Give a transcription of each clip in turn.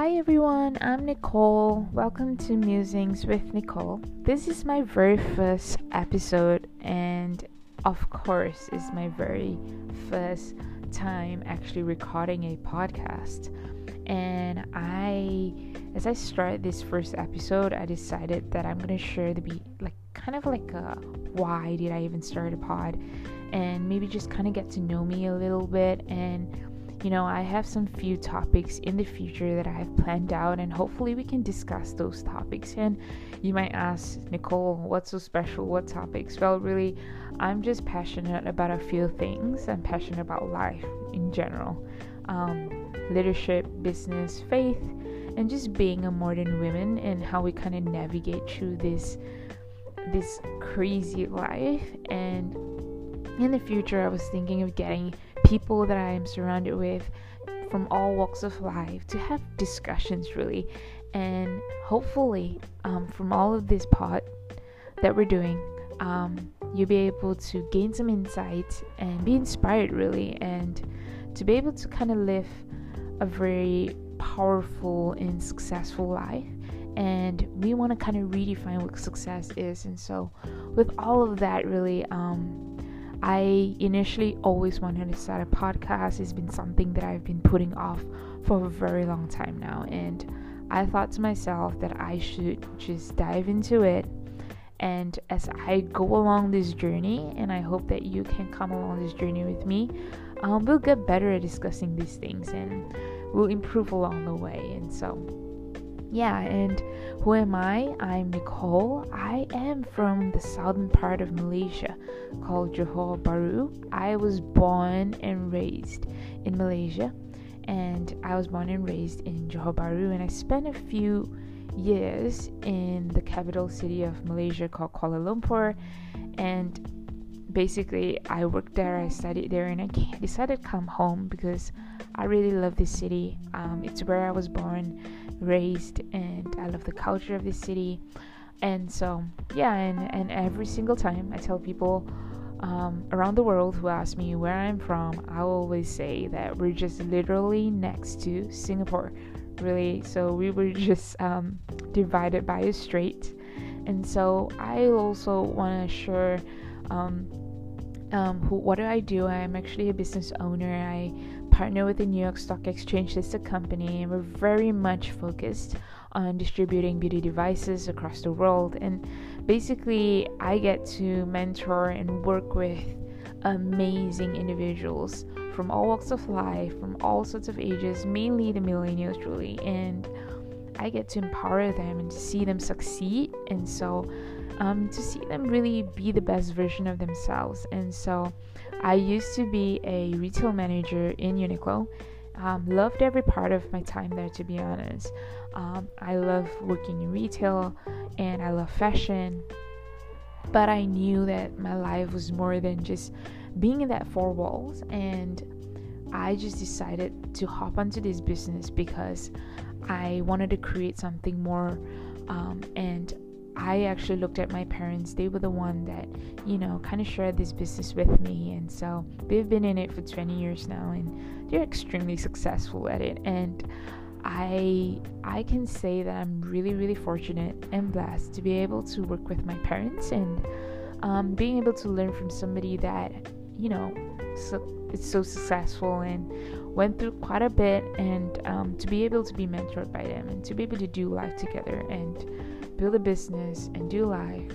Hi everyone, I'm Nicole. Welcome to Musings with Nicole. This is my very first episode, and of course, is my very first time actually recording a podcast. And I, as I start this first episode, I decided that I'm gonna share the be like kind of like a why did I even start a pod, and maybe just kind of get to know me a little bit and you know, I have some few topics in the future that I have planned out, and hopefully, we can discuss those topics. And you might ask, Nicole, what's so special? What topics? Well, really, I'm just passionate about a few things. I'm passionate about life in general um, leadership, business, faith, and just being a modern woman and how we kind of navigate through this this crazy life and in the future i was thinking of getting people that I am surrounded with from all walks of life to have discussions really. And hopefully um, from all of this part that we're doing um, you'll be able to gain some insight and be inspired really and to be able to kind of live a very powerful and successful life. And we want to kind of redefine what success is. And so with all of that really um, I initially always wanted to start a podcast. It's been something that I've been putting off for a very long time now. And I thought to myself that I should just dive into it. And as I go along this journey, and I hope that you can come along this journey with me, um, we'll get better at discussing these things and we'll improve along the way. And so, yeah, and who am I? I'm Nicole. I am from the southern part of Malaysia called Johor Bahru. I was born and raised in Malaysia, and I was born and raised in Johor Bahru, and I spent a few years in the capital city of Malaysia called Kuala Lumpur, and basically I worked there, I studied there, and I decided to come home because I really love this city. Um, it's where I was born raised and I love the culture of this city. And so, yeah, and, and every single time I tell people um, around the world who ask me where I'm from, I always say that we're just literally next to Singapore, really. So we were just um, divided by a strait. And so I also want to share um, um, who, what do I do? I'm actually a business owner. I partner with the New York Stock Exchange listed company, and we're very much focused on distributing beauty devices across the world. And basically, I get to mentor and work with amazing individuals from all walks of life, from all sorts of ages, mainly the millennials, really. And I get to empower them and to see them succeed. And so, um, to see them really be the best version of themselves. And so, I used to be a retail manager in Uniqlo. Um, loved every part of my time there, to be honest. Um, I love working in retail and I love fashion. But I knew that my life was more than just being in that four walls. And I just decided to hop onto this business because I wanted to create something more um, and I actually looked at my parents. They were the one that, you know, kind of shared this business with me. And so they've been in it for 20 years now and they're extremely successful at it. And I I can say that I'm really really fortunate and blessed to be able to work with my parents and um, being able to learn from somebody that you know so, so successful and went through quite a bit and um, to be able to be mentored by them and to be able to do life together and build a business and do life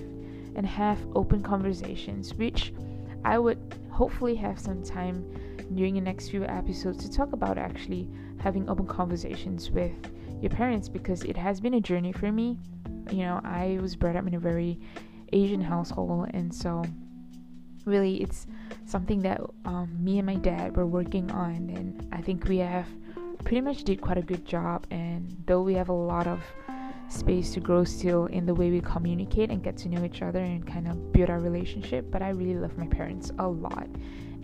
and have open conversations, which I would hopefully have some time during the next few episodes to talk about actually having open conversations with your parents because it has been a journey for me. You know, I was brought up in a very Asian household, and so really it's something that um, me and my dad were working on, and I think we have pretty much did quite a good job. And though we have a lot of space to grow still in the way we communicate and get to know each other and kind of build our relationship. But I really love my parents a lot,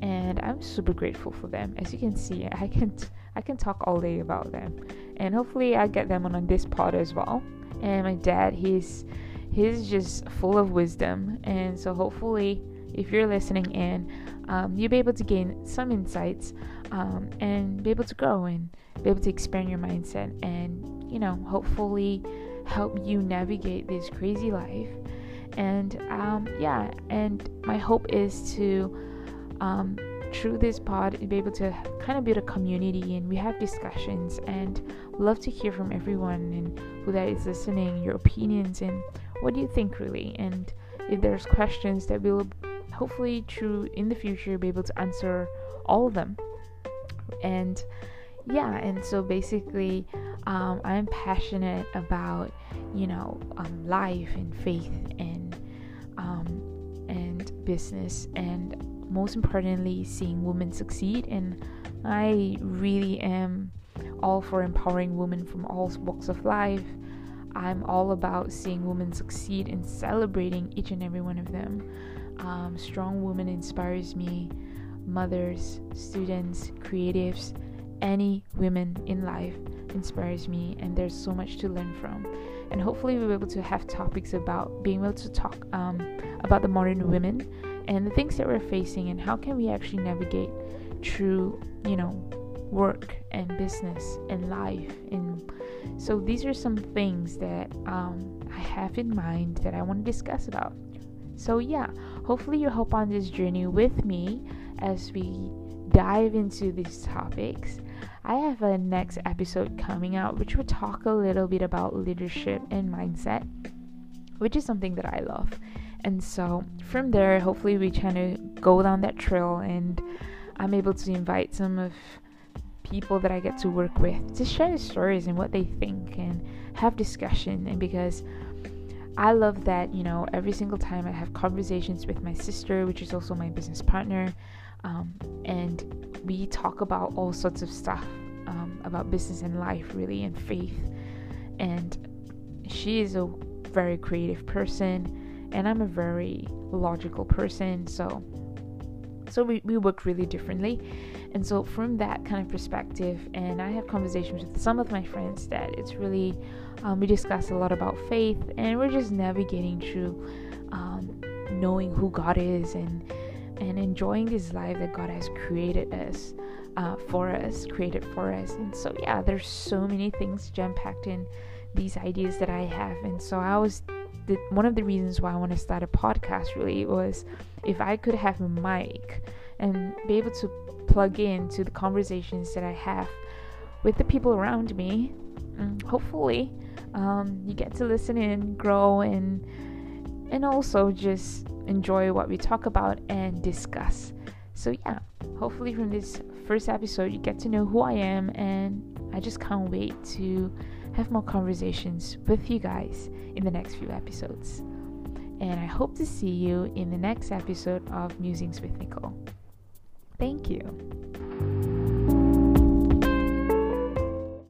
and I'm super grateful for them. As you can see, I can t- I can talk all day about them, and hopefully I get them on, this pod as well. And my dad, he's he's just full of wisdom, and so hopefully if you're listening in, um, you'll be able to gain some insights um, and be able to grow and be able to expand your mindset and, you know, hopefully help you navigate this crazy life. And um, yeah, and my hope is to, um, through this pod, be able to kind of build a community and we have discussions and love to hear from everyone and who that is listening, your opinions and what do you think really. And if there's questions that we'll hopefully through in the future be able to answer all of them and yeah and so basically um, i'm passionate about you know um, life and faith and um, and business and most importantly seeing women succeed. And i really am all for empowering women from all walks of life. I'm all about seeing women succeed and celebrating each and every one of them. Um, strong woman inspires me. Mothers students creatives any women in life inspires me and there's so much to learn from. And hopefully we'll be able to have topics about being able to talk um, about the modern women and the things that we're facing and how can we actually navigate through you know work and business and life. And so these are some things that um, i have in mind that i want to discuss about. So yeah hopefully you hop on this journey with me as we dive into these topics I have a next episode coming out which will talk a little bit about leadership and mindset, which is something that I love. And so from there, hopefully, we try to go down that trail and I'm able to invite some of people that I get to work with to share stories and what they think and have discussion. And because I love that, you know, every single time I have conversations with my sister, which is also my business partner, um, and we talk about all sorts of stuff um, about business and life, really, and faith. And she is a very creative person, and I'm a very logical person, so so we, we work really differently and so from that kind of perspective and i have conversations with some of my friends that it's really um, we discuss a lot about faith and we're just navigating through um, knowing who god is and and enjoying this life that God has created us uh, for us, created for us. And so, yeah, there's so many things jam packed in these ideas that I have. And so, I was the, one of the reasons why I want to start a podcast really was if I could have a mic and be able to plug in to the conversations that I have with the people around me. Mm, hopefully, um, you get to listen in, grow, and and also just enjoy what we talk about and discuss. So, yeah, hopefully, from this first episode, you get to know who I am, and I just can't wait to have more conversations with you guys in the next few episodes. And I hope to see you in the next episode of Musings with Nicole. Thank you.